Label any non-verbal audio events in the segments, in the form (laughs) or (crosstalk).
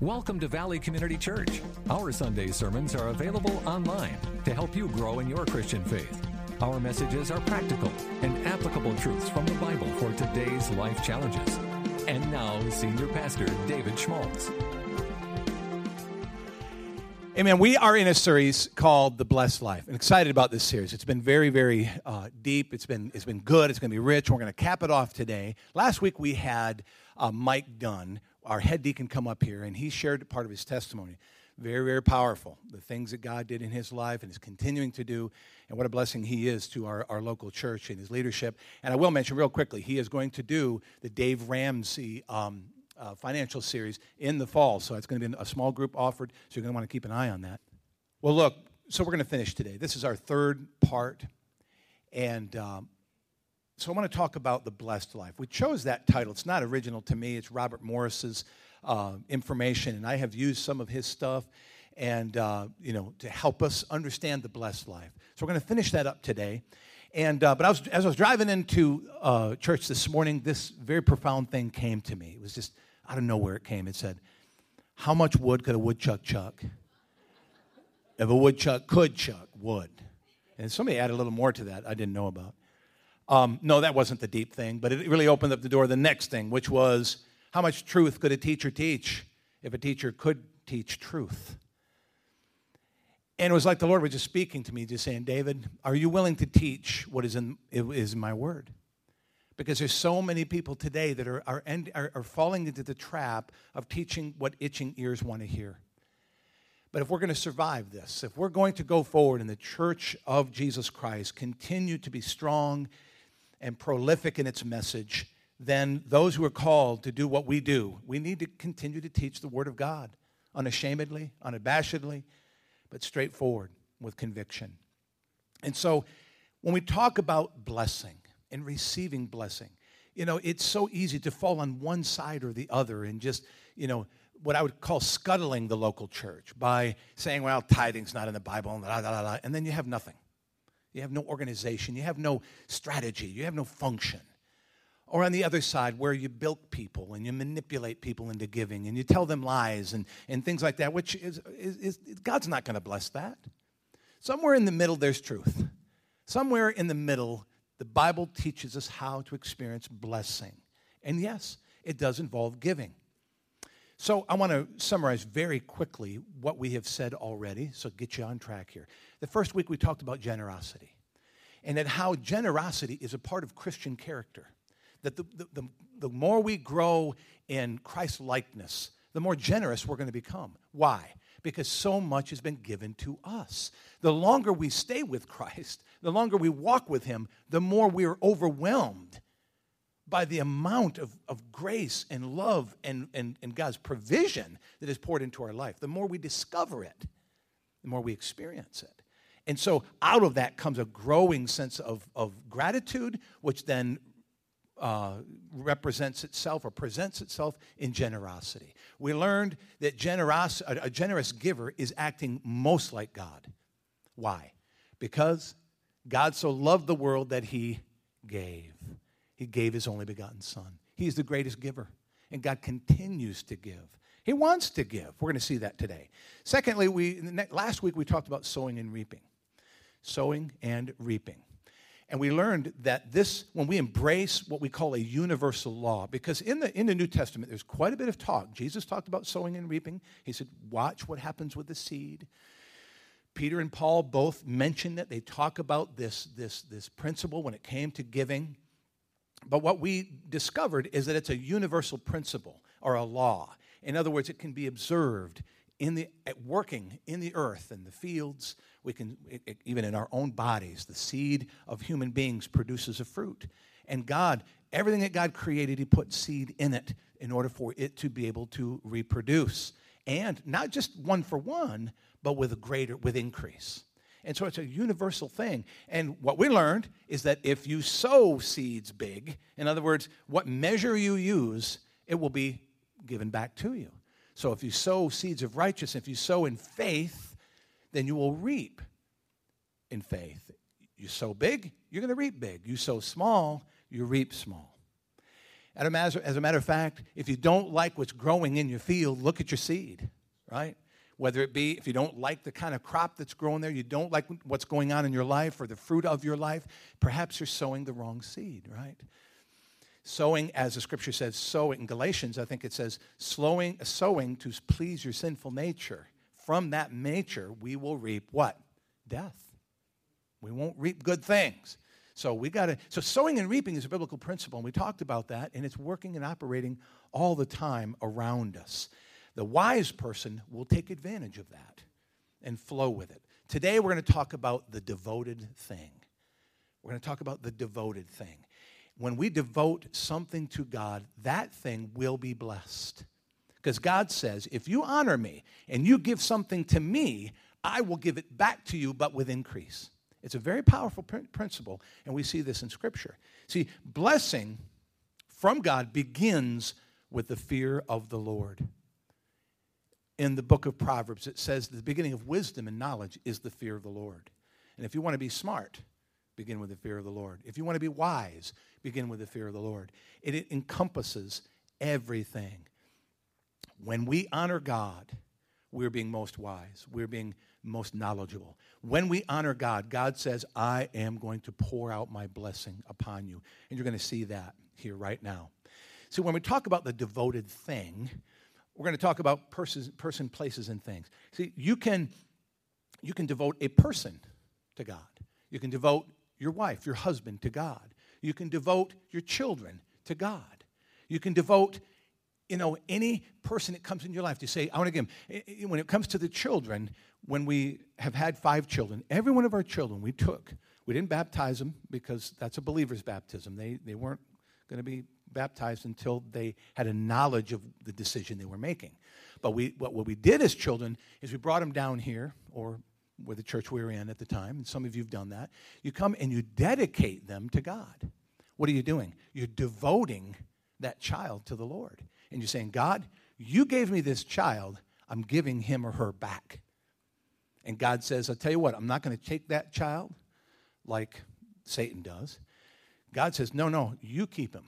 Welcome to Valley Community Church. Our Sunday sermons are available online to help you grow in your Christian faith. Our messages are practical and applicable truths from the Bible for today's life challenges. And now, Senior Pastor David Schmaltz. Amen. We are in a series called The Blessed Life. I'm excited about this series. It's been very, very uh, deep. It's been, it's been good. It's going to be rich. We're going to cap it off today. Last week we had uh, Mike Dunn, our head deacon, come up here, and he shared part of his testimony. Very, very powerful. The things that God did in his life and is continuing to do, and what a blessing he is to our, our local church and his leadership. And I will mention real quickly, he is going to do the Dave Ramsey um, uh, financial series in the fall. So it's going to be a small group offered, so you're going to want to keep an eye on that. Well, look, so we're going to finish today. This is our third part. And um, so I want to talk about the blessed life. We chose that title. It's not original to me, it's Robert Morris's uh, information, and I have used some of his stuff and uh, you know to help us understand the blessed life. So we're going to finish that up today. And uh, but I was as I was driving into uh, church this morning, this very profound thing came to me. It was just I don't know where it came. It said, How much wood could a woodchuck chuck? If a woodchuck could chuck wood. And somebody added a little more to that I didn't know about. Um, no, that wasn't the deep thing, but it really opened up the door to the next thing, which was how much truth could a teacher teach if a teacher could teach truth? And it was like the Lord was just speaking to me, just saying, David, are you willing to teach what is in, is in my word? because there's so many people today that are, are, are, are falling into the trap of teaching what itching ears want to hear. But if we're going to survive this, if we're going to go forward in the church of Jesus Christ, continue to be strong and prolific in its message, then those who are called to do what we do, we need to continue to teach the Word of God unashamedly, unabashedly, but straightforward with conviction. And so when we talk about blessing, and receiving blessing. You know, it's so easy to fall on one side or the other and just, you know, what I would call scuttling the local church by saying, well, tithing's not in the Bible, and, blah, blah, blah, and then you have nothing. You have no organization, you have no strategy, you have no function. Or on the other side, where you bilk people and you manipulate people into giving and you tell them lies and, and things like that, which is, is, is God's not going to bless that. Somewhere in the middle, there's truth. Somewhere in the middle, the Bible teaches us how to experience blessing. And yes, it does involve giving. So I want to summarize very quickly what we have said already, so get you on track here. The first week we talked about generosity and that how generosity is a part of Christian character. That the, the, the, the more we grow in Christ likeness, the more generous we're going to become. Why? because so much has been given to us. The longer we stay with Christ, the longer we walk with Him, the more we are overwhelmed by the amount of, of grace and love and, and, and God's provision that is poured into our life. The more we discover it, the more we experience it. And so, out of that comes a growing sense of, of gratitude, which then uh, represents itself or presents itself in generosity. We learned that generos- a, a generous giver is acting most like God. Why? Because God so loved the world that he gave. He gave his only begotten Son. He's the greatest giver, and God continues to give. He wants to give. We're going to see that today. Secondly, we last week we talked about sowing and reaping. Sowing and reaping. And we learned that this, when we embrace what we call a universal law, because in the, in the New Testament, there's quite a bit of talk. Jesus talked about sowing and reaping. He said, Watch what happens with the seed. Peter and Paul both mentioned it. They talk about this, this, this principle when it came to giving. But what we discovered is that it's a universal principle or a law. In other words, it can be observed in the working in the earth and the fields. We can even in our own bodies the seed of human beings produces a fruit. And god everything that god created he put seed in it in order for it to be able to reproduce. And not just one for one but with a greater with increase and so it's a universal thing and what we learned is that if you sow seeds big in other words what measure you use it will be given back to you so if you sow seeds of righteousness, if you sow in faith, then you will reap in faith. You sow big, you're going to reap big. You sow small, you reap small. As a matter of fact, if you don't like what's growing in your field, look at your seed, right? Whether it be if you don't like the kind of crop that's growing there, you don't like what's going on in your life or the fruit of your life, perhaps you're sowing the wrong seed, right? Sowing, as the scripture says, sow in Galatians, I think it says, sowing, sowing to please your sinful nature. From that nature, we will reap what? Death. We won't reap good things. So we got to. So sowing and reaping is a biblical principle, and we talked about that, and it's working and operating all the time around us. The wise person will take advantage of that and flow with it. Today we're going to talk about the devoted thing. We're going to talk about the devoted thing when we devote something to God, that thing will be blessed. Because God says, if you honor me and you give something to me, I will give it back to you, but with increase. It's a very powerful principle, and we see this in Scripture. See, blessing from God begins with the fear of the Lord. In the book of Proverbs, it says the beginning of wisdom and knowledge is the fear of the Lord. And if you want to be smart, begin with the fear of the Lord. If you want to be wise, begin with the fear of the Lord. It, it encompasses everything. When we honor God, we're being most wise. We're being most knowledgeable. When we honor God, God says, I am going to pour out my blessing upon you. And you're going to see that here right now. So, when we talk about the devoted thing, we're going to talk about person, person places, and things. See, you can, you can devote a person to God. You can devote your wife, your husband to God. You can devote your children to God. You can devote, you know, any person that comes in your life to say, I want to give them. Eh, eh, eh, when it comes to the children, when we have had five children, every one of our children we took, we didn't baptize them because that's a believer's baptism. They, they weren't going to be baptized until they had a knowledge of the decision they were making. But we, what, what we did as children is we brought them down here, or where the church we were in at the time, and some of you have done that. You come and you dedicate them to God. What are you doing? You're devoting that child to the Lord. And you're saying, God, you gave me this child, I'm giving him or her back. And God says, I'll tell you what, I'm not going to take that child like Satan does. God says, No, no, you keep him.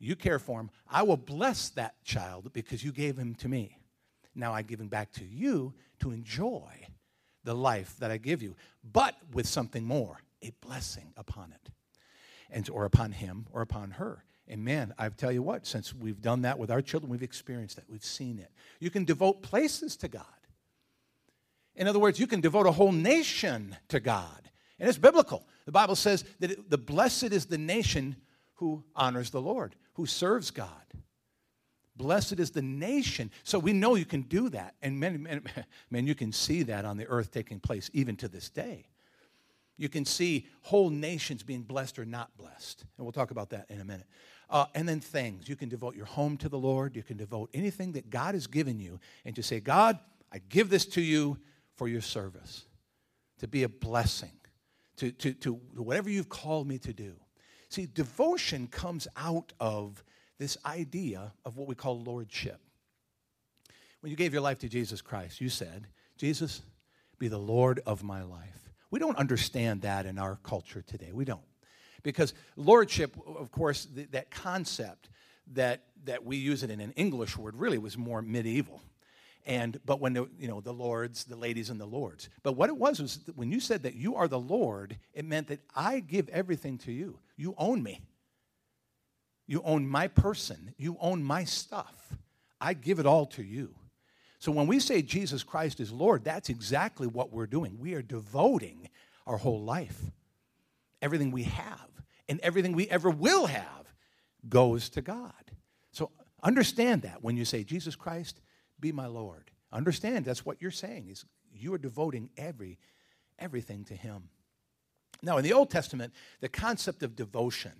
You care for him. I will bless that child because you gave him to me. Now I give him back to you to enjoy the life that I give you, but with something more a blessing upon it, and, or upon him or upon her. And man, I tell you what, since we've done that with our children, we've experienced that, we've seen it. You can devote places to God. In other words, you can devote a whole nation to God. And it's biblical. The Bible says that it, the blessed is the nation who honors the Lord, who serves God. Blessed is the nation. So we know you can do that. And man, (laughs) man, you can see that on the earth taking place even to this day. You can see whole nations being blessed or not blessed. And we'll talk about that in a minute. Uh, and then things. You can devote your home to the Lord. You can devote anything that God has given you and to say, God, I give this to you for your service, to be a blessing, to, to, to whatever you've called me to do. See, devotion comes out of this idea of what we call lordship. When you gave your life to Jesus Christ, you said, Jesus, be the Lord of my life. We don't understand that in our culture today. We don't. Because lordship, of course, th- that concept that, that we use it in an English word really was more medieval. And but when the, you know the lords, the ladies, and the lords. But what it was was when you said that you are the Lord, it meant that I give everything to you. You own me. You own my person. You own my stuff. I give it all to you. So when we say Jesus Christ is Lord, that's exactly what we're doing. We are devoting our whole life. Everything we have and everything we ever will have goes to God. So understand that when you say, Jesus Christ, be my Lord. Understand that's what you're saying is you are devoting every everything to him. Now in the Old Testament, the concept of devotion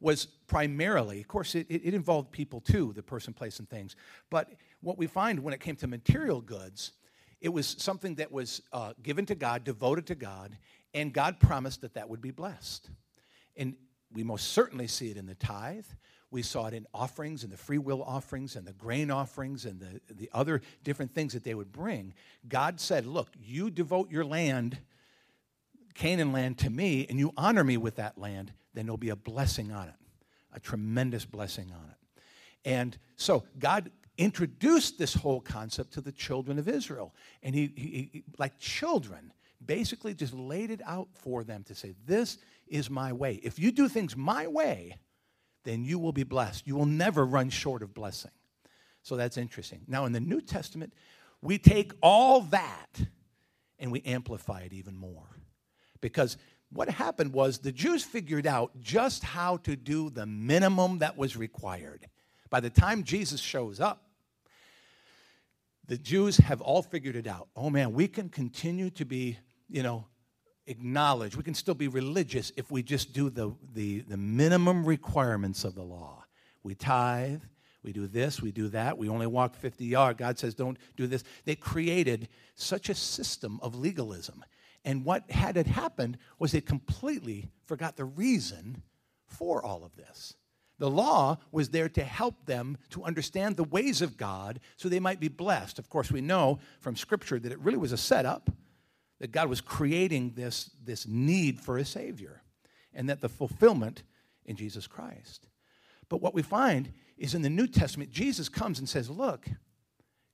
was primarily, of course, it, it involved people too, the person, place, and things. But what we find when it came to material goods, it was something that was uh, given to God, devoted to God, and God promised that that would be blessed. And we most certainly see it in the tithe. We saw it in offerings and the free will offerings and the grain offerings and the, the other different things that they would bring. God said, Look, you devote your land, Canaan land, to me, and you honor me with that land, then there'll be a blessing on it. a tremendous blessing on it. And so God introduced this whole concept to the children of Israel. And he, he, he, like children, basically just laid it out for them to say, This is my way. If you do things my way, then you will be blessed. You will never run short of blessing. So that's interesting. Now, in the New Testament, we take all that and we amplify it even more. Because what happened was the Jews figured out just how to do the minimum that was required. By the time Jesus shows up, the Jews have all figured it out. Oh man, we can continue to be, you know, acknowledged. We can still be religious if we just do the, the, the minimum requirements of the law. We tithe, we do this, we do that, we only walk 50 yards. God says, don't do this. They created such a system of legalism. And what had it happened was they completely forgot the reason for all of this. The law was there to help them to understand the ways of God so they might be blessed. Of course, we know from Scripture that it really was a setup, that God was creating this, this need for a Savior, and that the fulfillment in Jesus Christ. But what we find is in the New Testament, Jesus comes and says, Look,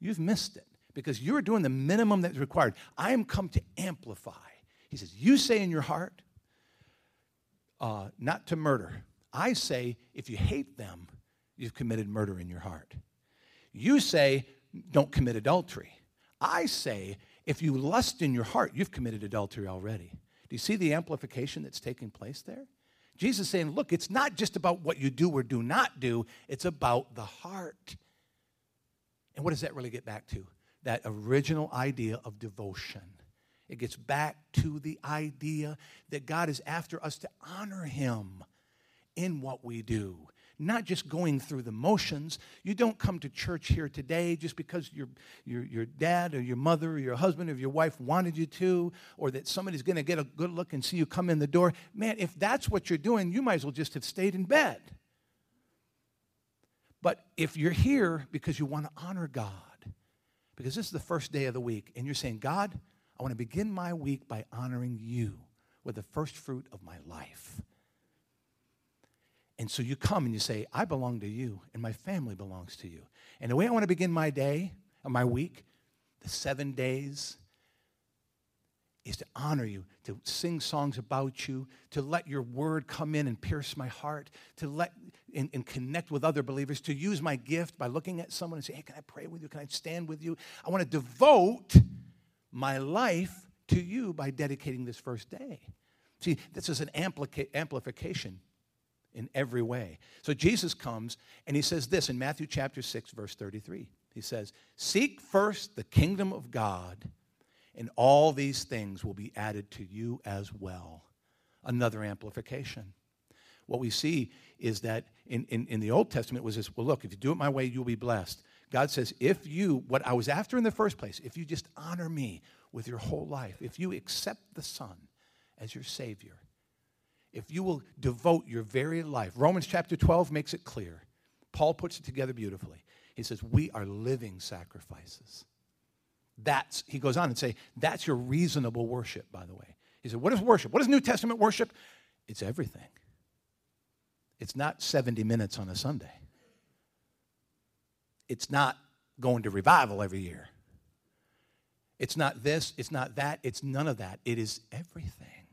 you've missed it because you're doing the minimum that's required. I am come to amplify. He says, You say in your heart, uh, not to murder. I say, if you hate them, you've committed murder in your heart. You say, don't commit adultery. I say, if you lust in your heart, you've committed adultery already. Do you see the amplification that's taking place there? Jesus saying, look, it's not just about what you do or do not do, it's about the heart. And what does that really get back to? That original idea of devotion. It gets back to the idea that God is after us to honor Him in what we do, not just going through the motions. You don't come to church here today just because your, your, your dad or your mother or your husband or your wife wanted you to, or that somebody's going to get a good look and see you come in the door. Man, if that's what you're doing, you might as well just have stayed in bed. But if you're here because you want to honor God, because this is the first day of the week, and you're saying, God, I want to begin my week by honoring you with the first fruit of my life. And so you come and you say, I belong to you, and my family belongs to you. And the way I want to begin my day, or my week, the seven days, is to honor you, to sing songs about you, to let your word come in and pierce my heart, to let and, and, connect with other believers, to use my gift by looking at someone and say, Hey, can I pray with you? Can I stand with you? I want to devote my life to you by dedicating this first day. See, this is an amplica- amplification in every way. So Jesus comes and he says this in Matthew chapter 6, verse 33. He says, Seek first the kingdom of God, and all these things will be added to you as well. Another amplification. What we see is that in, in, in the Old Testament was this well, look, if you do it my way, you'll be blessed. God says, if you, what I was after in the first place, if you just honor me with your whole life, if you accept the Son as your Savior, if you will devote your very life. Romans chapter 12 makes it clear. Paul puts it together beautifully. He says, We are living sacrifices. That's, he goes on and say, that's your reasonable worship, by the way. He said, What is worship? What is New Testament worship? It's everything. It's not 70 minutes on a Sunday. It's not going to revival every year. It's not this, it's not that, it's none of that. It is everything.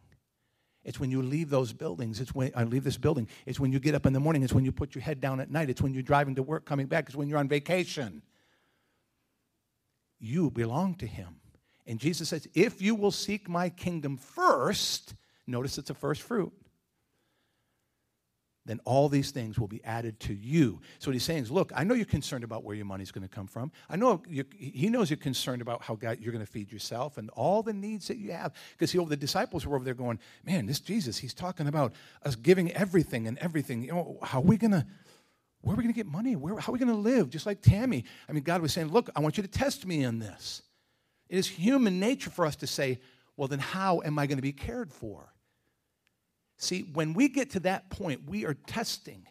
It's when you leave those buildings. It's when I leave this building. It's when you get up in the morning. It's when you put your head down at night. It's when you're driving to work, coming back. It's when you're on vacation. You belong to Him. And Jesus says, if you will seek my kingdom first, notice it's a first fruit then all these things will be added to you. So what he's saying is, look, I know you're concerned about where your money's going to come from. I know he knows you're concerned about how God, you're going to feed yourself and all the needs that you have. Because the disciples were over there going, man, this Jesus, he's talking about us giving everything and everything. You know, how are we going to, where are we going to get money? Where, how are we going to live? Just like Tammy. I mean, God was saying, look, I want you to test me in this. It is human nature for us to say, well, then how am I going to be cared for? See, when we get to that point, we are testing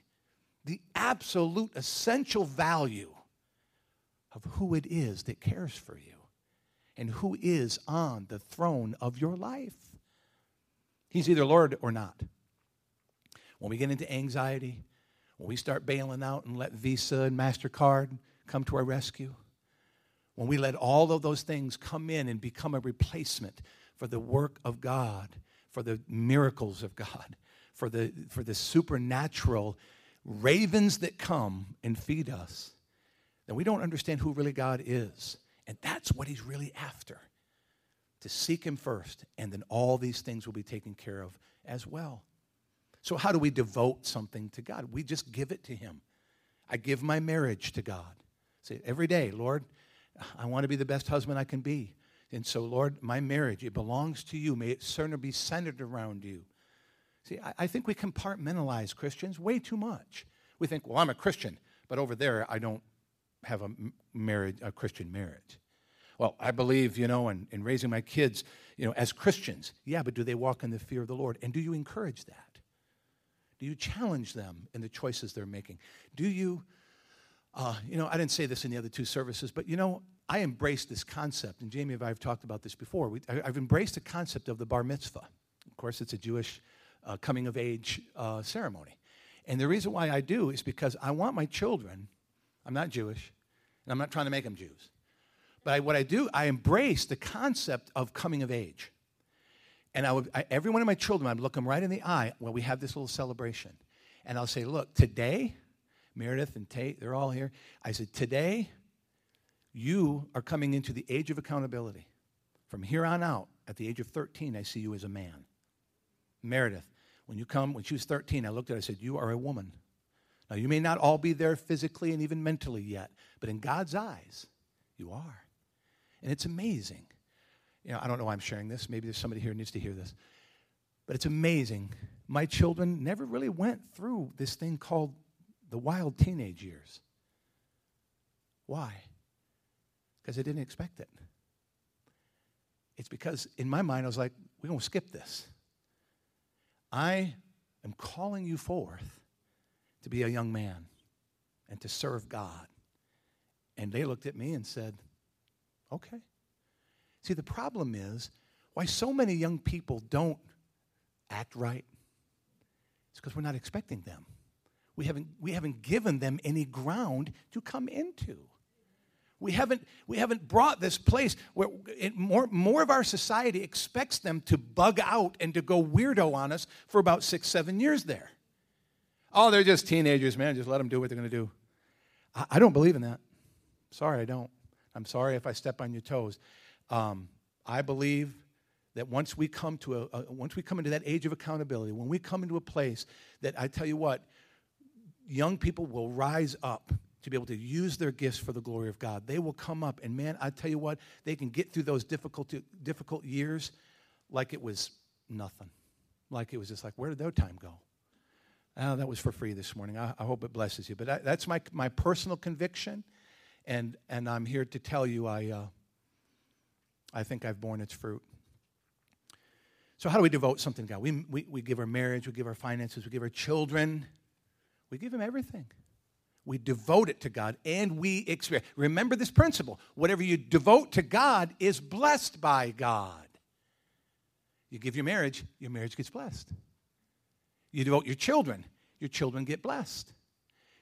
the absolute essential value of who it is that cares for you and who is on the throne of your life. He's either Lord or not. When we get into anxiety, When we start bailing out and let Visa and MasterCard come to our rescue, when we let all of those things come in and become a replacement for the work of God, for the miracles of God, for the, for the supernatural ravens that come and feed us, then we don't understand who really God is. And that's what He's really after to seek Him first, and then all these things will be taken care of as well. So, how do we devote something to God? We just give it to Him. I give my marriage to God. Say every day, Lord, I want to be the best husband I can be. And so, Lord, my marriage, it belongs to you. May it certainly be centered around you. See, I, I think we compartmentalize Christians way too much. We think, well, I'm a Christian, but over there, I don't have a marriage, a Christian marriage. Well, I believe, you know, in, in raising my kids, you know, as Christians. Yeah, but do they walk in the fear of the Lord? And do you encourage that? Do you challenge them in the choices they're making? Do you, uh, you know, I didn't say this in the other two services, but you know, I embrace this concept, and Jamie and I have talked about this before. We, I, have embraced the concept of the bar mitzvah. Of course, it's a Jewish uh, coming of age uh, ceremony. And the reason why I do is because I want my children, I'm not Jewish, and I'm not trying to make them Jews. But I, what I do, I embrace the concept of coming of age. And I would, I, every one of my children, I'd look them right in the eye while we have this little celebration. And I'll say, look, today, Meredith and Tate, they're all here. I said, today, you are coming into the age of accountability. From here on out, at the age of 13, I see you as a man. Meredith, when you come, when she was 13, I looked at her, I said, You are a woman. Now, you may not all be there physically and even mentally yet, but in God's eyes, you are. And it's amazing. You know, I don't know why I'm sharing this. Maybe there's somebody here who needs to hear this. But it's amazing. My children never really went through this thing called the wild teenage years. Why? Because I didn't expect it. It's because in my mind, I was like, we're going to skip this. I am calling you forth to be a young man and to serve God. And they looked at me and said, okay. See, the problem is why so many young people don't act right. It's because we're not expecting them. We haven't, we haven't given them any ground to come into. We haven't, we haven't brought this place where it, more, more of our society expects them to bug out and to go weirdo on us for about six, seven years there. Oh, they're just teenagers, man. Just let them do what they're going to do. I, I, don't believe in that. Sorry, I don't. I'm sorry if I step on your toes. Um, I believe that once we come to a, a, once we come into that age of accountability, when we come into a place that I tell you what, young people will rise up to be able to use their gifts for the glory of God. They will come up, and man, I tell you what, they can get through those difficult, difficult years like it was nothing. Like it was just like, where did their time go? Oh, that was for free this morning. I, I hope it blesses you. But I, that's my, my personal conviction, and, and I'm here to tell you I, uh, I think I've borne its fruit. So, how do we devote something to God? We, we, we give our marriage, we give our finances, we give our children, we give them everything. We devote it to God and we experience. Remember this principle whatever you devote to God is blessed by God. You give your marriage, your marriage gets blessed. You devote your children, your children get blessed.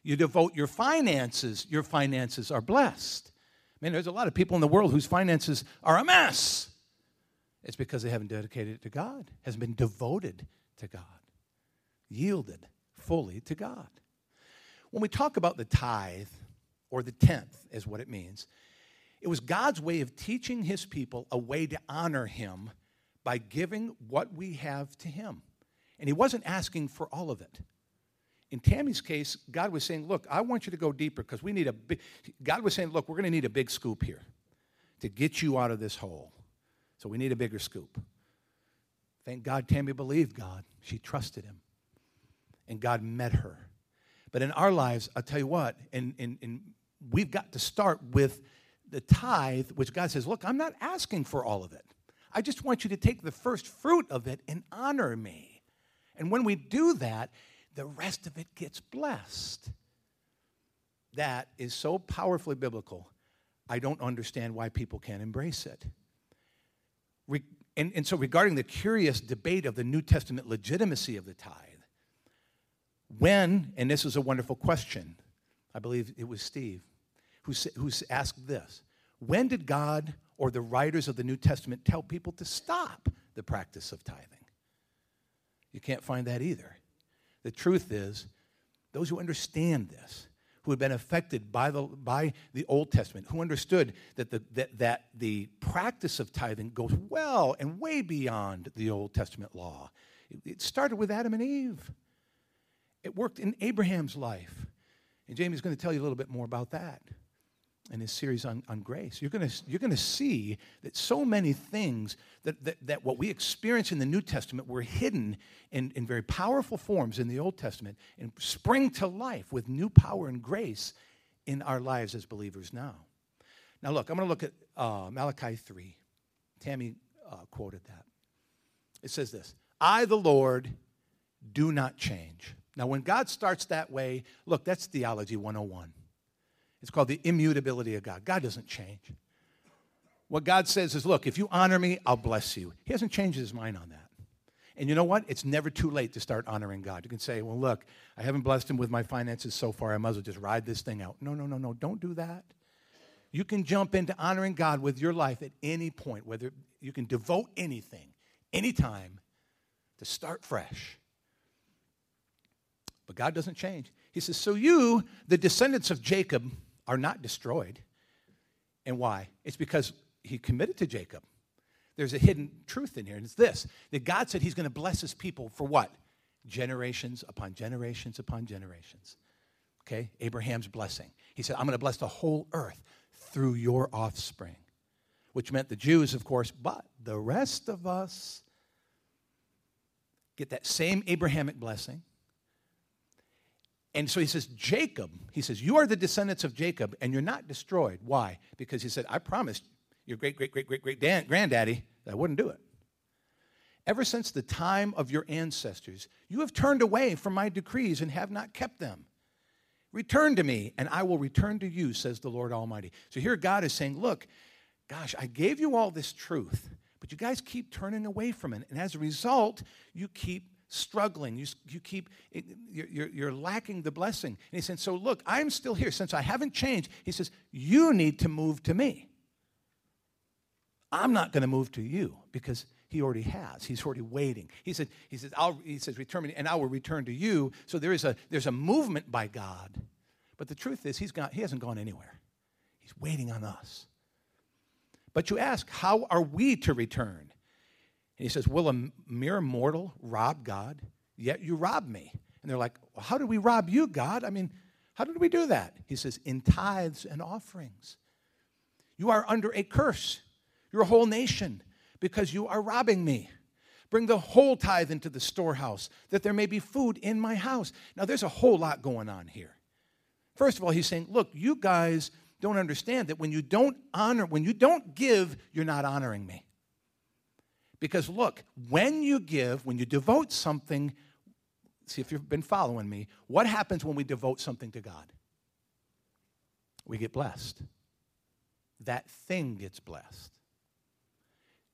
You devote your finances, your finances are blessed. Man, there's a lot of people in the world whose finances are a mess. It's because they haven't dedicated it to God, hasn't been devoted to God, yielded fully to God. When we talk about the tithe, or the tenth is what it means, it was God's way of teaching his people a way to honor him by giving what we have to him. And he wasn't asking for all of it. In Tammy's case, God was saying, Look, I want you to go deeper because we need a big, God was saying, Look, we're going to need a big scoop here to get you out of this hole. So we need a bigger scoop. Thank God Tammy believed God. She trusted him. And God met her but in our lives, I'll tell you what, and, and, and we've got to start with the tithe, which God says, Look, I'm not asking for all of it. I just want you to take the first fruit of it and honor me. And when we do that, the rest of it gets blessed. That is so powerfully biblical, I don't understand why people can't embrace it. Re- and, and so, regarding the curious debate of the New Testament legitimacy of the tithe, When, and this is a wonderful question, I believe it was Steve who, who asked this When did God or the writers of the New Testament tell people to stop the practice of tithing? You can't find that either. The truth is, those who understand this, who had been affected by the, by the Old Testament, who understood that the, that, that the practice of tithing goes well and way beyond the Old Testament law. It, it started with Adam and Eve, it worked in Abraham's life. And Jamie's going to tell you a little bit more about that in his series on, on grace. You're going you're gonna see that so many things that, that, that what we experience in the New Testament were hidden in, in very powerful forms in the Old Testament and spring to life with new power and grace in our lives as believers now. Now, look, I'm going to look at uh, Malachi 3. Tammy uh, quoted that. It says this I, the Lord, do not change. Now, when God starts that way, look, that's Theology 101. It's called the immutability of God. God doesn't change. What God says is, look, if you honor me, I'll bless you. He hasn't changed his mind on that. And you know what? It's never too late to start honoring God. You can say, well, look, I haven't blessed him with my finances so far. I might as well just ride this thing out. No, no, no, no. Don't do that. You can jump into honoring God with your life at any point, whether you can devote anything, anytime, to start fresh. But God doesn't change. He says, So you, the descendants of Jacob, are not destroyed. And why? It's because he committed to Jacob. There's a hidden truth in here, and it's this that God said he's going to bless his people for what? Generations upon generations upon generations. Okay? Abraham's blessing. He said, I'm going to bless the whole earth through your offspring, which meant the Jews, of course, but the rest of us get that same Abrahamic blessing and so he says, Jacob, he says, you are the descendants of Jacob and you're not destroyed. Why? Because he said, I promised your great, great, great, great, great dan- granddaddy that I wouldn't do it. Ever since the time of your ancestors, you have turned away from my decrees and have not kept them. Return to me, and I will return to you, says the Lord Almighty. So here God is saying, Look, gosh, I gave you all this truth, but you guys keep turning away from it. And as a result, you keep struggling. You, you keep, you're, you're lacking the blessing. And he said, So look, I'm still here. Since I haven't changed, he says, You need to move to me. I'm not going to move to you because he already has. He's already waiting. He said, he says, I'll, he says, return me, and I will return to you. So there is a there's a movement by God. But the truth is, he's got, he hasn't gone anywhere. He's waiting on us. But you ask, how are we to return? And he says, Will a mere mortal rob God? Yet you rob me. And they're like, well, How did we rob you, God? I mean, how did we do that? He says, In tithes and offerings. You are under a curse, your whole nation, because you are robbing me. Bring the whole tithe into the storehouse, that there may be food in my house. Now, there's a whole lot going on here. First of all, he's saying, Look, you guys don't understand that when you don't honor, when you don't give, you're not honoring me. Because look, when you give, when you devote something, see if you've been following me, what happens when we devote something to God? We get blessed. That thing gets blessed.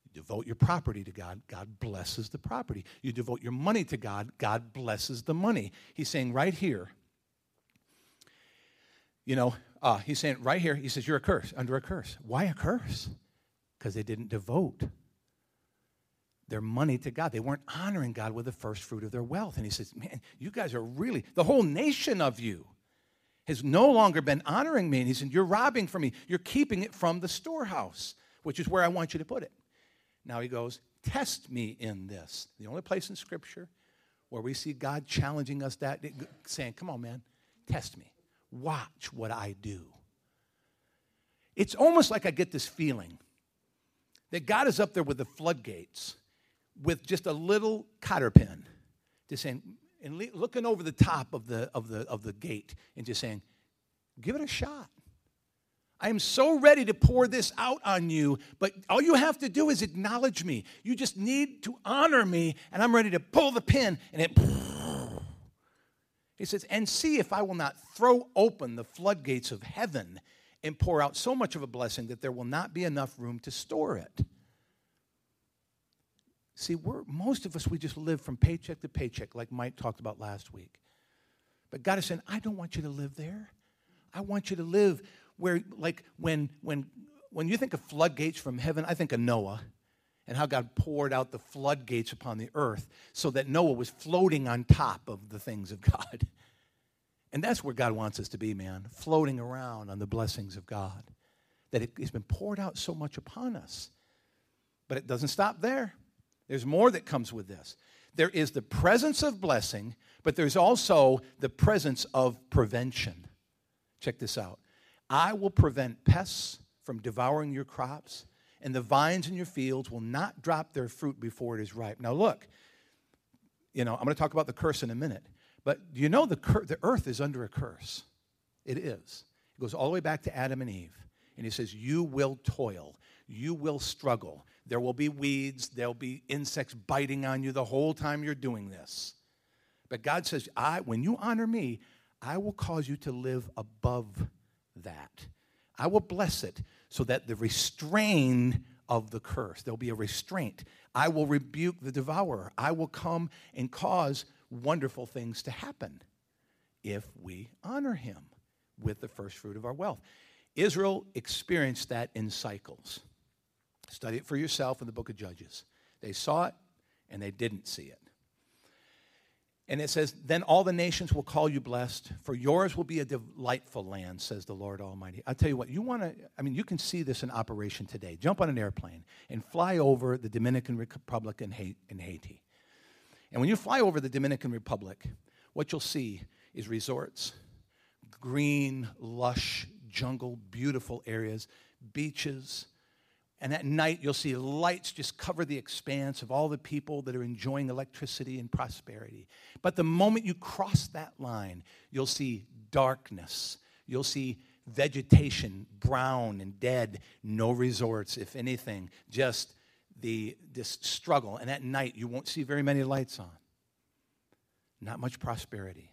You devote your property to God, God blesses the property. You devote your money to God, God blesses the money. He's saying right here, you know, uh, he's saying right here, he says, You're a curse, under a curse. Why a curse? Because they didn't devote their money to God. They weren't honoring God with the first fruit of their wealth. And he says, Man, you guys are really, the whole nation of you has no longer been honoring me. And he said, You're robbing from me. You're keeping it from the storehouse, which is where I want you to put it. Now he goes, Test me in this. The only place in Scripture where we see God challenging us that, saying, Come on, man, test me. Watch what I do. It's almost like I get this feeling that God is up there with the floodgates with just a little cotter pin, just saying, and looking over the top of the, of, the, of the gate and just saying, give it a shot. I am so ready to pour this out on you, but all you have to do is acknowledge me. You just need to honor me, and I'm ready to pull the pin, and it. He says, and see if I will not throw open the floodgates of heaven and pour out so much of a blessing that there will not be enough room to store it. See, we're, most of us, we just live from paycheck to paycheck, like Mike talked about last week. But God is saying, I don't want you to live there. I want you to live where, like, when, when, when you think of floodgates from heaven, I think of Noah and how God poured out the floodgates upon the earth so that Noah was floating on top of the things of God. (laughs) And that's where God wants us to be, man, floating around on the blessings of God. That it, has been poured out so much upon us. But it doesn't stop there. There's more that comes with this. There is the presence of blessing, but there's also the presence of prevention. Check this out I will prevent pests from devouring your crops, and the vines in your fields will not drop their fruit before it is ripe. Now, look, you know, I'm going to talk about the curse in a minute. But do you know the, cur- the earth is under a curse? It is. It goes all the way back to Adam and Eve. And he says, You will toil, you will struggle. There will be weeds, there'll be insects biting on you the whole time you're doing this. But God says, I, when you honor me, I will cause you to live above that. I will bless it so that the restrain of the curse, there'll be a restraint. I will rebuke the devourer. I will come and cause wonderful things to happen if we honor him with the first fruit of our wealth. Israel experienced that in cycles. Study it for yourself in the book of Judges. They saw it and they didn't see it. And it says, Then all the nations will call you blessed, for yours will be a delightful land, says the Lord Almighty. i tell you what, you want to, I mean, you can see this in operation today. Jump on an airplane and fly over the Dominican Republic and Haiti. And when you fly over the Dominican Republic, what you'll see is resorts, green, lush, jungle, beautiful areas, beaches. And at night, you'll see lights just cover the expanse of all the people that are enjoying electricity and prosperity. But the moment you cross that line, you'll see darkness. You'll see vegetation, brown and dead, no resorts, if anything, just the, this struggle. And at night, you won't see very many lights on. Not much prosperity.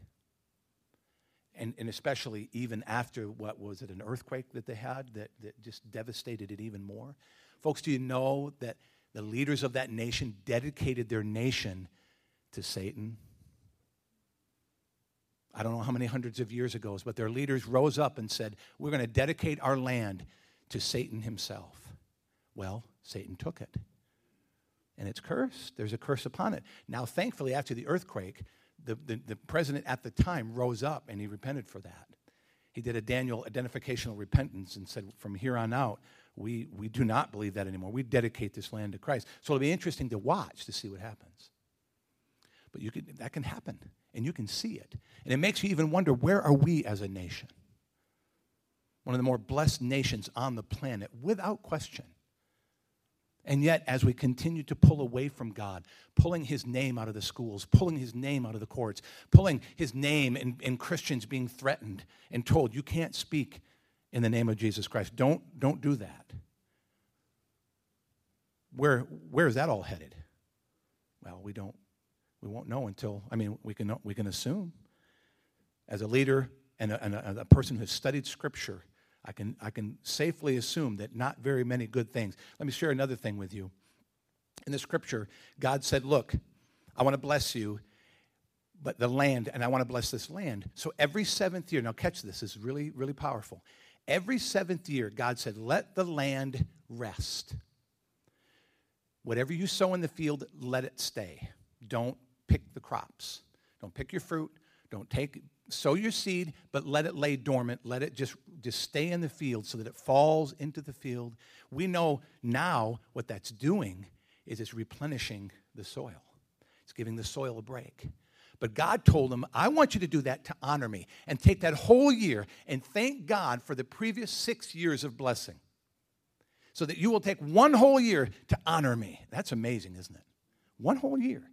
And, and especially even after what was it, an earthquake that they had that, that just devastated it even more. Folks, do you know that the leaders of that nation dedicated their nation to Satan? I don't know how many hundreds of years ago, but their leaders rose up and said, We're going to dedicate our land to Satan himself. Well, Satan took it and it's cursed. There's a curse upon it. Now, thankfully, after the earthquake, the, the, the, president at the time rose up and he repented for that. He did a Daniel identificational repentance and said, from here on out, we, we do not believe that anymore. We dedicate this land to Christ. So it'll be interesting to watch to see what happens. But you can, that can happen, and you can see it. And it makes you even wonder where are we as a nation? One of the more blessed nations on the planet, without question. And yet, as we continue to pull away from God, pulling his name out of the schools, pulling his name out of the courts, pulling his name and, in Christians being threatened and told, you can't speak in the name of Jesus Christ. Don't, don't do that. Where, where is that all headed? Well, we don't, we won't know until, I mean, we can, we can assume. As a leader and a, and a, a person who has studied Scripture, I can, I can safely assume that not very many good things. Let me share another thing with you. In the scripture, God said, Look, I want to bless you, but the land, and I want to bless this land. So every seventh year, now catch this, this is really, really powerful. Every seventh year, God said, Let the land rest. Whatever you sow in the field, let it stay. Don't pick the crops. Don't pick your fruit. Don't take sow your seed, but let it lay dormant. Let it just, just stay in the field so that it falls into the field. We know now what that's doing is it's replenishing the soil. It's giving the soil a break. But God told him, I want you to do that to honor me and take that whole year and thank God for the previous six years of blessing. So that you will take one whole year to honor me. That's amazing, isn't it? One whole year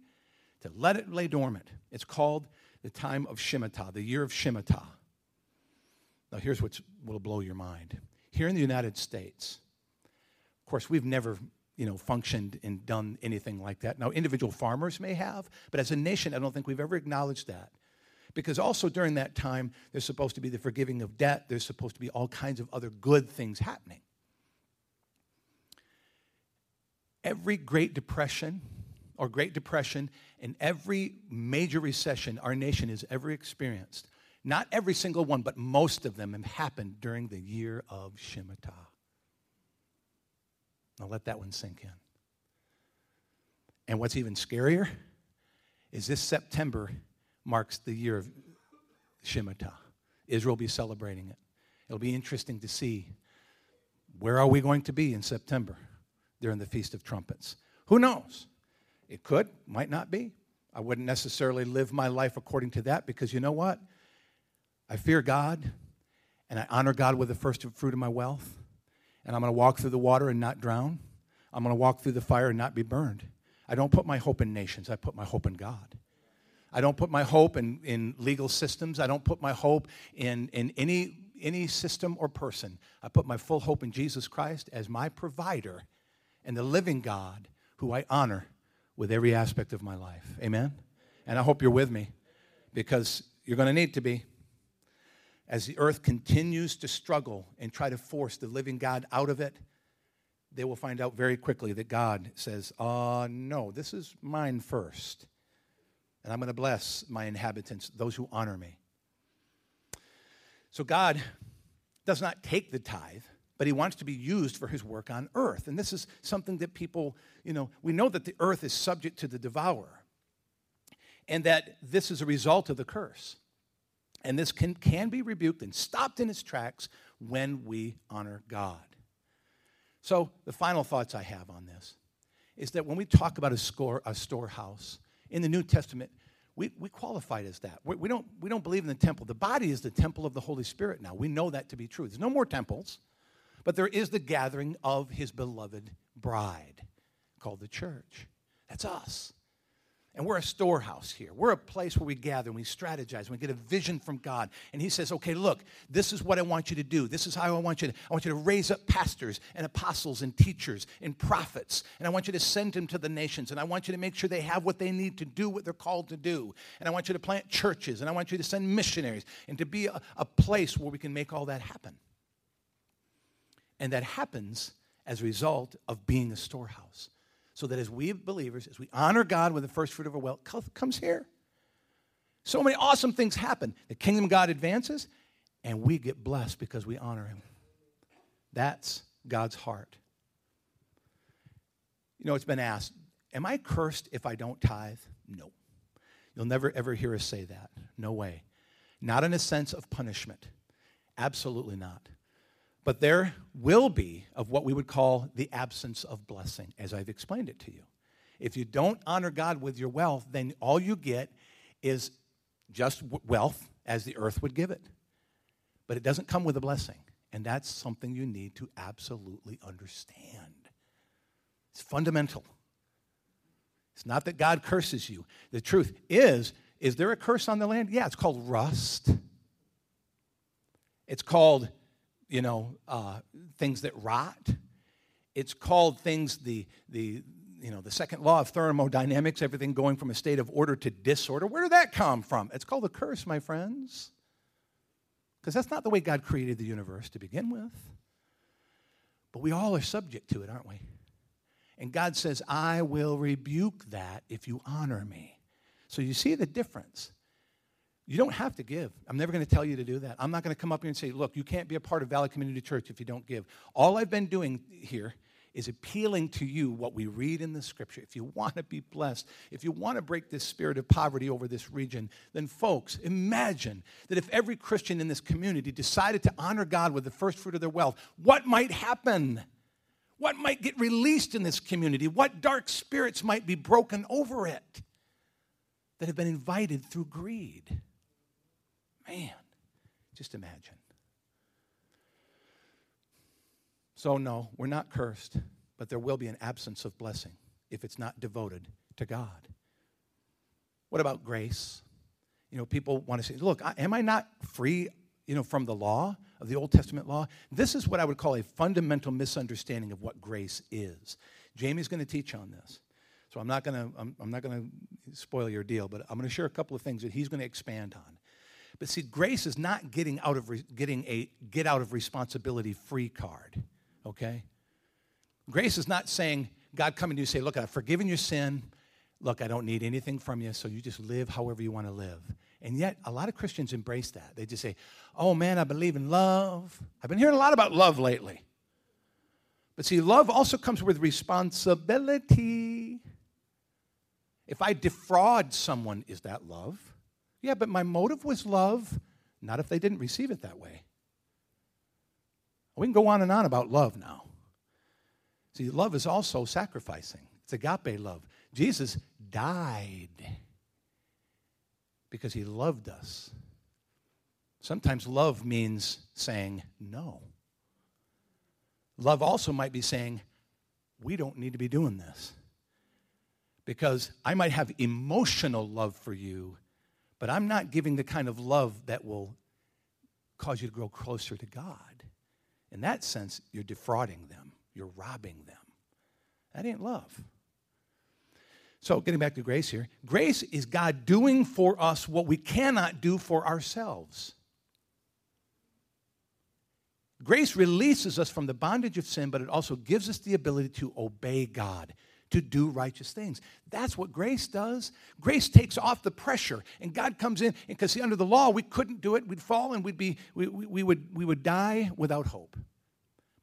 to let it lay dormant. It's called the time of Shemitah, the year of Shemitah. Now, here's what will blow your mind. Here in the United States, of course, we've never you know, functioned and done anything like that. Now, individual farmers may have, but as a nation, I don't think we've ever acknowledged that. Because also during that time, there's supposed to be the forgiving of debt, there's supposed to be all kinds of other good things happening. Every Great Depression, or Great Depression, and every major recession our nation has ever experienced Not every single one, but most of them have happened during the year of Shemitah. Now let that one sink in. And what's even scarier is this September marks the year of Shemitah. Israel will be celebrating it. It'll be interesting to see where are we going to be in September during the Feast of Trumpets. Who knows? It could, might not be. I wouldn't necessarily live my life according to that because you know what? I fear God and I honor God with the first fruit of my wealth. And I'm going to walk through the water and not drown. I'm going to walk through the fire and not be burned. I don't put my hope in nations, I put my hope in God. I don't put my hope in, in legal systems. I don't put my hope in, in any, any system or person. I put my full hope in Jesus Christ as my provider and the living God who I honor with every aspect of my life. Amen? And I hope you're with me because you're going to need to be. As the earth continues to struggle and try to force the living God out of it, they will find out very quickly that God says, uh, no, this is mine first. And I'm going to bless my inhabitants, those who honor me. So God does not take the tithe, but he wants to be used for his work on earth. And this is something that people, you know, we know that the earth is subject to the devourer and that this is a result of the curse. And this can, can be rebuked and stopped in its tracks when we honor God. So, the final thoughts I have on this is that when we talk about a, score, a storehouse in the New Testament, we, we qualified as that. We, we, don't, we don't believe in the temple. The body is the temple of the Holy Spirit now. We know that to be true. There's no more temples, but there is the gathering of his beloved bride called the church. That's us. And we're a storehouse here. We're a place where we gather and we strategize and we get a vision from God. And He says, okay, look, this is what I want you to do. This is how I want you to, I want you to raise up pastors and apostles and teachers and prophets. And I want you to send them to the nations. And I want you to make sure they have what they need to do what they're called to do. And I want you to plant churches. And I want you to send missionaries and to be a, a place where we can make all that happen. And that happens as a result of being a storehouse so that as we believers, as we honor God with the first fruit of our wealth, comes here. So many awesome things happen. The kingdom of God advances, and we get blessed because we honor Him. That's God's heart. You know, it's been asked, Am I cursed if I don't tithe? No. You'll never ever hear us say that. No way. Not in a sense of punishment. Absolutely not. But there will be of what we would call the absence of blessing, as I've explained it to you. If you don't honor God with your wealth, then all you get is just wealth as the earth would give it. But it doesn't come with a blessing. And that's something you need to absolutely understand. It's fundamental. It's not that God curses you. The truth is, is there a curse on the land? Yeah, it's called rust. It's called you know, uh, things that rot. It's called things, the, the, you know, the second law of thermodynamics, everything going from a state of order to disorder. Where did that come from? It's called a curse, my friends. Because that's not the way God created the universe to begin with. But we all are subject to it, aren't we? And God says, I will rebuke that if you honor me. So you see the difference. You don't have to give. I'm never going to tell you to do that. I'm not going to come up here and say, look, you can't be a part of Valley Community Church if you don't give. All I've been doing here is appealing to you what we read in the scripture. If you want to be blessed, if you want to break this spirit of poverty over this region, then folks, imagine that if every Christian in this community decided to honor God with the first fruit of their wealth, what might happen? What might get released in this community? What dark spirits might be broken over it that have been invited through greed? Man, just imagine. So, no, we're not cursed, but there will be an absence of blessing if it's not devoted to God. What about grace? You know, people want to say, look, am I not free, you know, from the law of the Old Testament law? This is what I would call a fundamental misunderstanding of what grace is. Jamie's going to teach on this. So I'm not going to I'm, I'm not going to spoil your deal, but I'm going to share a couple of things that he's going to expand on. But see, grace is not getting out of re- getting a get out of responsibility free card. Okay? Grace is not saying God coming to you say, "Look, I've forgiven your sin. Look, I don't need anything from you, so you just live however you want to live." And yet, a lot of Christians embrace that. They just say, oh man, I believe in love. I've been hearing a lot about love lately. But see, love also comes with responsibility. If I defraud someone, is that love? Yeah, but my motive was love, not if they didn't receive it that way. We can go on and on about love now. See, love is also sacrificing, it's agape love. Jesus died because he loved us. Sometimes love means saying no. Love also might be saying, we don't need to be doing this. Because I might have emotional love for you, but I'm not giving the kind of love that will cause you to grow closer to God. In that sense, you're defrauding them, you're robbing them. That ain't love. So, getting back to grace here, grace is God doing for us what we cannot do for ourselves. Grace releases us from the bondage of sin, but it also gives us the ability to obey God, to do righteous things. That's what grace does. Grace takes off the pressure, and God comes in, because under the law, we couldn't do it. We'd fall and we'd be, we, we, we, would, we would die without hope.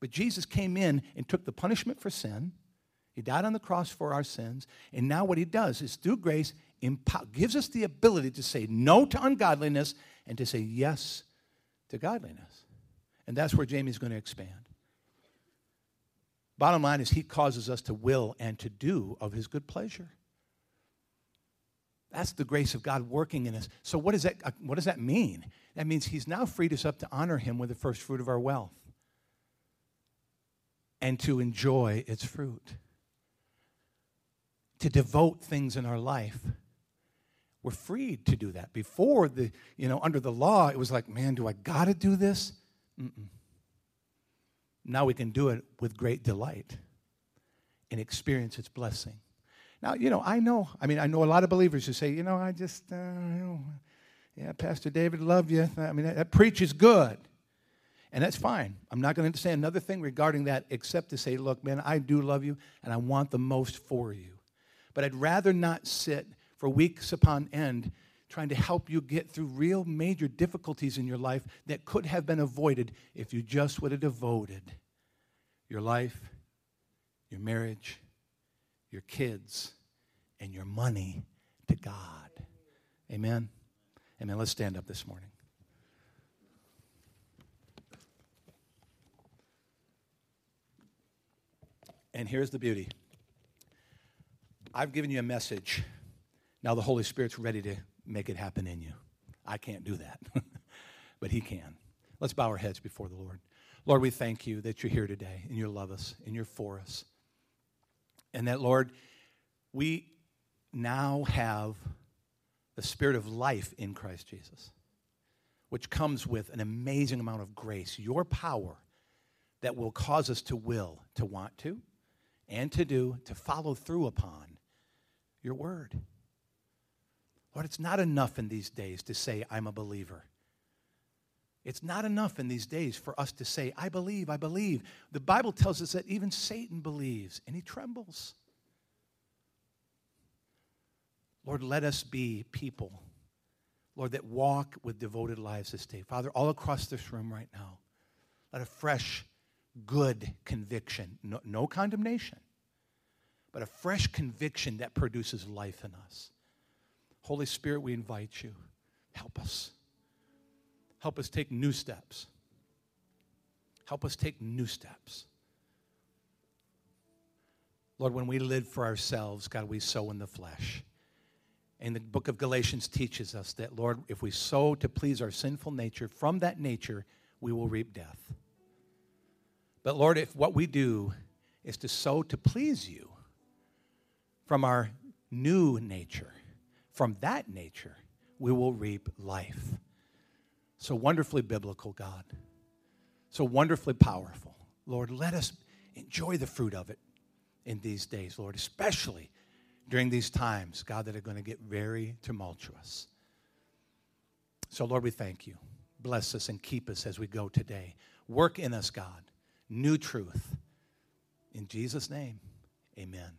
But Jesus came in and took the punishment for sin. He died on the cross for our sins. And now what he does is through grace, impo- gives us the ability to say no to ungodliness and to say yes to godliness. And that's where Jamie's going to expand. Bottom line is, he causes us to will and to do of his good pleasure. That's the grace of God working in us. So, what does that, uh, what does that mean? That means he's now freed us up to honor him with the first fruit of our wealth and to enjoy its fruit, to devote things in our life. We're freed to do that. Before the, you know, under the law, it was like, man, do I got to do this? Mm-mm. Now we can do it with great delight and experience its blessing. Now, you know, I know, I mean, I know a lot of believers who say, you know, I just, uh, you know, yeah, Pastor David, love you. I mean, that, that preach is good. And that's fine. I'm not going to say another thing regarding that except to say, look, man, I do love you and I want the most for you. But I'd rather not sit for weeks upon end trying to help you get through real major difficulties in your life that could have been avoided if you just would have devoted your life, your marriage, your kids, and your money to God. Amen? Amen. Let's stand up this morning. And here's the beauty I've given you a message. Now the Holy Spirit's ready to make it happen in you. I can't do that, (laughs) but He can. Let's bow our heads before the Lord. Lord, we thank you that you're here today and you love us and you're for us. And that, Lord, we now have the spirit of life in Christ Jesus, which comes with an amazing amount of grace, your power that will cause us to will, to want to, and to do, to follow through upon your word. Lord, it's not enough in these days to say, I'm a believer. It's not enough in these days for us to say, I believe, I believe. The Bible tells us that even Satan believes and he trembles. Lord, let us be people, Lord, that walk with devoted lives this day. Father, all across this room right now, let a fresh, good conviction, no, no condemnation, but a fresh conviction that produces life in us. Holy Spirit, we invite you. Help us. Help us take new steps. Help us take new steps. Lord, when we live for ourselves, God, we sow in the flesh. And the book of Galatians teaches us that, Lord, if we sow to please our sinful nature, from that nature we will reap death. But Lord, if what we do is to sow to please you from our new nature, from that nature, we will reap life. So wonderfully biblical, God. So wonderfully powerful. Lord, let us enjoy the fruit of it in these days, Lord, especially during these times, God, that are going to get very tumultuous. So, Lord, we thank you. Bless us and keep us as we go today. Work in us, God, new truth. In Jesus' name, amen.